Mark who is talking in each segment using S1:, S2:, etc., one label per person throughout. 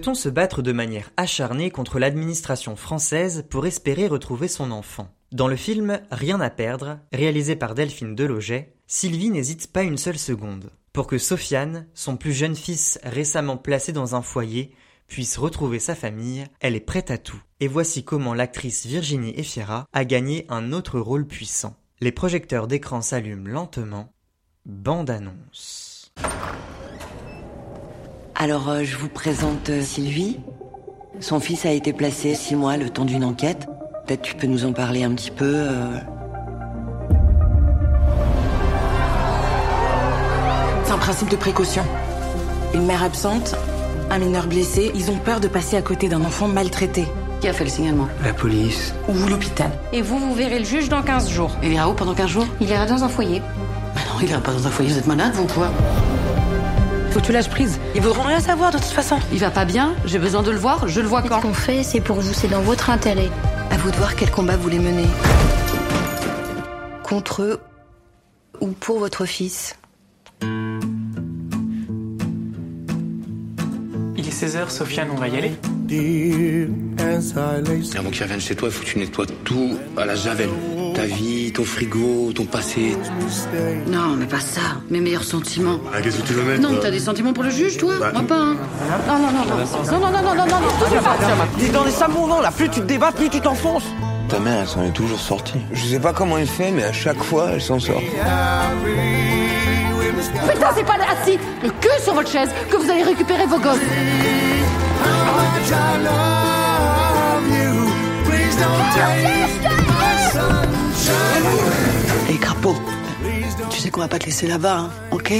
S1: Peut-on se battre de manière acharnée contre l'administration française pour espérer retrouver son enfant? Dans le film Rien à perdre, réalisé par Delphine Deloget, Sylvie n'hésite pas une seule seconde. Pour que Sofiane, son plus jeune fils récemment placé dans un foyer, puisse retrouver sa famille, elle est prête à tout. Et voici comment l'actrice Virginie Efira a gagné un autre rôle puissant. Les projecteurs d'écran s'allument lentement. Bande annonce.
S2: Alors, euh, je vous présente euh, Sylvie. Son fils a été placé six mois le temps d'une enquête. Peut-être tu peux nous en parler un petit peu. euh.
S3: C'est un principe de précaution. Une mère absente, un mineur blessé, ils ont peur de passer à côté d'un enfant maltraité.
S4: Qui a fait le signalement?
S5: La police.
S3: Ou l'hôpital.
S4: Et vous, vous verrez le juge dans 15 jours.
S3: Il ira où pendant 15 jours?
S4: Il ira dans un foyer.
S3: Bah non, il ira pas dans un foyer, vous êtes malade, vous ou quoi? Faut que tu lâches prise. Ils voudront rien savoir de toute façon.
S4: Il va pas bien, j'ai besoin de le voir, je le vois
S6: Ce
S4: quand?
S6: qu'on fait, c'est pour vous, c'est dans votre intérêt.
S2: À vous de voir quel combat vous voulez mener. Contre eux ou pour votre fils.
S5: Il est 16h, Sofiane, on va y aller
S7: Avant qu'il revienne chez toi, il faut que tu nettoies tout à la javel. Ta vie, ton frigo, ton passé.
S4: Non, mais pas ça. Mes meilleurs sentiments.
S7: Ah, qu'est-ce que tu veux mettre
S4: Non, t'as des sentiments pour le juge, toi Moi pas, hein. Non, non, non, non. Non, non, non, non, non, non, non.
S8: T'es dans les sables mouvants là, plus tu te débats, plus tu t'enfonces.
S5: Ta mère, elle s'en est toujours sortie.
S8: Je sais pas comment elle fait, mais à chaque fois, elle s'en sort.
S4: Putain, c'est pas assis, le cul sur votre chaise, que vous allez récupérer vos gosses.
S3: Sais qu'on va pas te laisser là-bas, hein, ok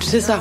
S3: Tu sais ça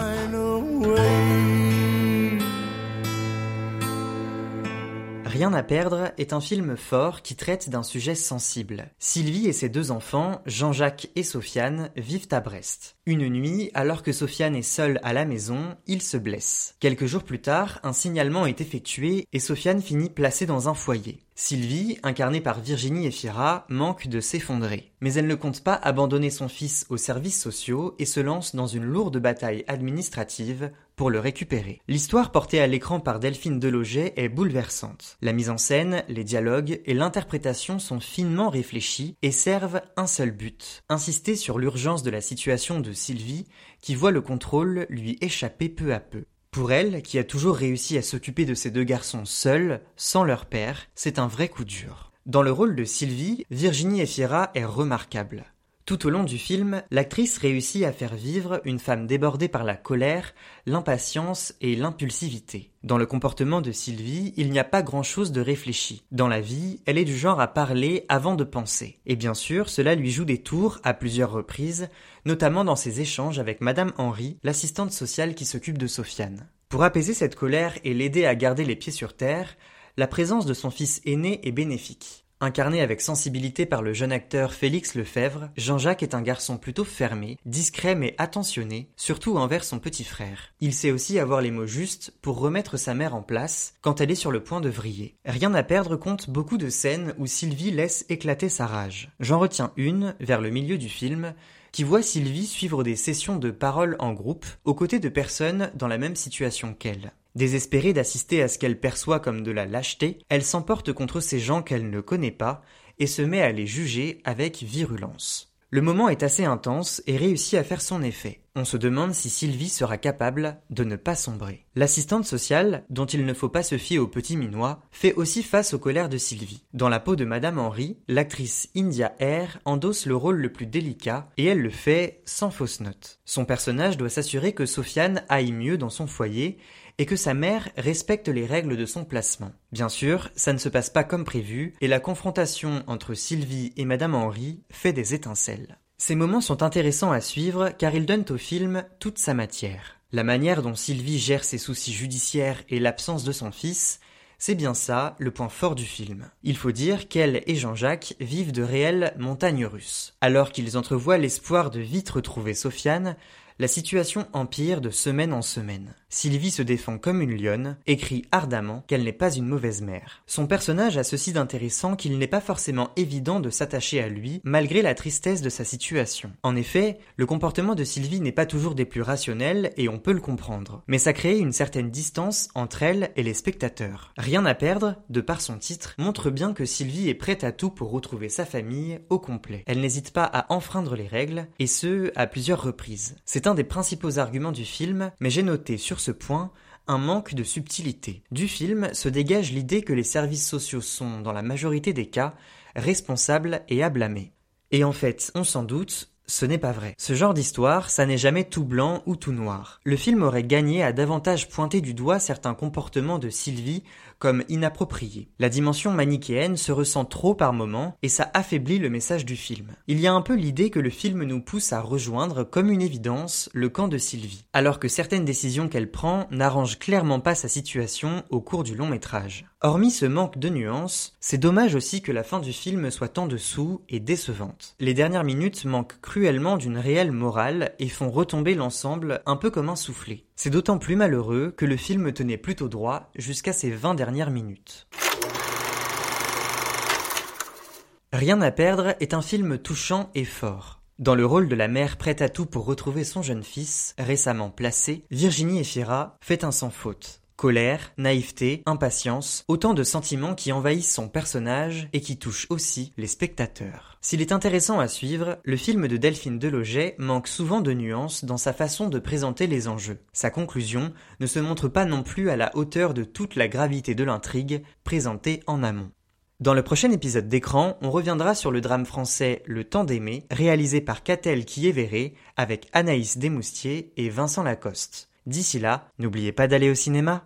S1: Rien à perdre est un film fort qui traite d'un sujet sensible. Sylvie et ses deux enfants, Jean-Jacques et Sofiane, vivent à Brest. Une nuit, alors que Sofiane est seul à la maison, il se blesse. Quelques jours plus tard, un signalement est effectué et Sofiane finit placé dans un foyer. Sylvie, incarnée par Virginie Efira, manque de s'effondrer. Mais elle ne compte pas abandonner son fils aux services sociaux et se lance dans une lourde bataille administrative pour le récupérer. L'histoire portée à l'écran par Delphine Deloget est bouleversante. La mise en scène, les dialogues et l'interprétation sont finement réfléchis et servent un seul but, insister sur l'urgence de la situation de Sylvie qui voit le contrôle lui échapper peu à peu. Pour elle, qui a toujours réussi à s'occuper de ses deux garçons seuls, sans leur père, c'est un vrai coup dur. Dans le rôle de Sylvie, Virginie Efira est remarquable. Tout au long du film, l'actrice réussit à faire vivre une femme débordée par la colère, l'impatience et l'impulsivité. Dans le comportement de Sylvie, il n'y a pas grand-chose de réfléchi. Dans la vie, elle est du genre à parler avant de penser. Et bien sûr, cela lui joue des tours à plusieurs reprises, notamment dans ses échanges avec Madame Henry, l'assistante sociale qui s'occupe de Sofiane. Pour apaiser cette colère et l'aider à garder les pieds sur terre, la présence de son fils aîné est bénéfique. Incarné avec sensibilité par le jeune acteur Félix Lefebvre, Jean-Jacques est un garçon plutôt fermé, discret mais attentionné, surtout envers son petit frère. Il sait aussi avoir les mots justes pour remettre sa mère en place quand elle est sur le point de vriller. Rien à perdre compte beaucoup de scènes où Sylvie laisse éclater sa rage. J'en retiens une, vers le milieu du film, qui voit Sylvie suivre des sessions de parole en groupe, aux côtés de personnes dans la même situation qu'elle. Désespérée d'assister à ce qu'elle perçoit comme de la lâcheté, elle s'emporte contre ces gens qu'elle ne connaît pas et se met à les juger avec virulence. Le moment est assez intense et réussit à faire son effet. On se demande si Sylvie sera capable de ne pas sombrer. L'assistante sociale, dont il ne faut pas se fier au petit minois, fait aussi face aux colères de Sylvie. Dans la peau de Madame Henry, l'actrice India Air endosse le rôle le plus délicat et elle le fait sans fausse note. Son personnage doit s'assurer que Sofiane aille mieux dans son foyer et que sa mère respecte les règles de son placement. Bien sûr, ça ne se passe pas comme prévu, et la confrontation entre Sylvie et Madame Henry fait des étincelles. Ces moments sont intéressants à suivre car ils donnent au film toute sa matière. La manière dont Sylvie gère ses soucis judiciaires et l'absence de son fils, c'est bien ça le point fort du film. Il faut dire qu'elle et Jean-Jacques vivent de réelles montagnes russes. Alors qu'ils entrevoient l'espoir de vite retrouver Sofiane, la situation empire de semaine en semaine. Sylvie se défend comme une lionne et crie ardemment qu'elle n'est pas une mauvaise mère. Son personnage a ceci d'intéressant qu'il n'est pas forcément évident de s'attacher à lui malgré la tristesse de sa situation. En effet, le comportement de Sylvie n'est pas toujours des plus rationnels et on peut le comprendre. Mais ça crée une certaine distance entre elle et les spectateurs. Rien à perdre, de par son titre, montre bien que Sylvie est prête à tout pour retrouver sa famille au complet. Elle n'hésite pas à enfreindre les règles, et ce, à plusieurs reprises. C'est un des principaux arguments du film, mais j'ai noté sur ce point un manque de subtilité. Du film se dégage l'idée que les services sociaux sont, dans la majorité des cas, responsables et à blâmer. Et en fait, on s'en doute, ce n'est pas vrai. Ce genre d'histoire, ça n'est jamais tout blanc ou tout noir. Le film aurait gagné à davantage pointer du doigt certains comportements de Sylvie comme inappropriés. La dimension manichéenne se ressent trop par moments et ça affaiblit le message du film. Il y a un peu l'idée que le film nous pousse à rejoindre comme une évidence le camp de Sylvie, alors que certaines décisions qu'elle prend n'arrangent clairement pas sa situation au cours du long métrage. Hormis ce manque de nuances, c'est dommage aussi que la fin du film soit en dessous et décevante. Les dernières minutes manquent cruellement d'une réelle morale et font retomber l'ensemble un peu comme un soufflet. C'est d'autant plus malheureux que le film tenait plutôt droit jusqu'à ses 20 dernières minutes. Rien à perdre est un film touchant et fort. Dans le rôle de la mère prête à tout pour retrouver son jeune fils, récemment placé, Virginie Efira fait un sans faute. Colère, naïveté, impatience, autant de sentiments qui envahissent son personnage et qui touchent aussi les spectateurs. S'il est intéressant à suivre, le film de Delphine Deloget manque souvent de nuances dans sa façon de présenter les enjeux. Sa conclusion ne se montre pas non plus à la hauteur de toute la gravité de l'intrigue présentée en amont. Dans le prochain épisode d'écran, on reviendra sur le drame français Le Temps d'aimer, réalisé par Catel Kiéveré avec Anaïs Desmoustiers et Vincent Lacoste. D'ici là, n'oubliez pas d'aller au cinéma.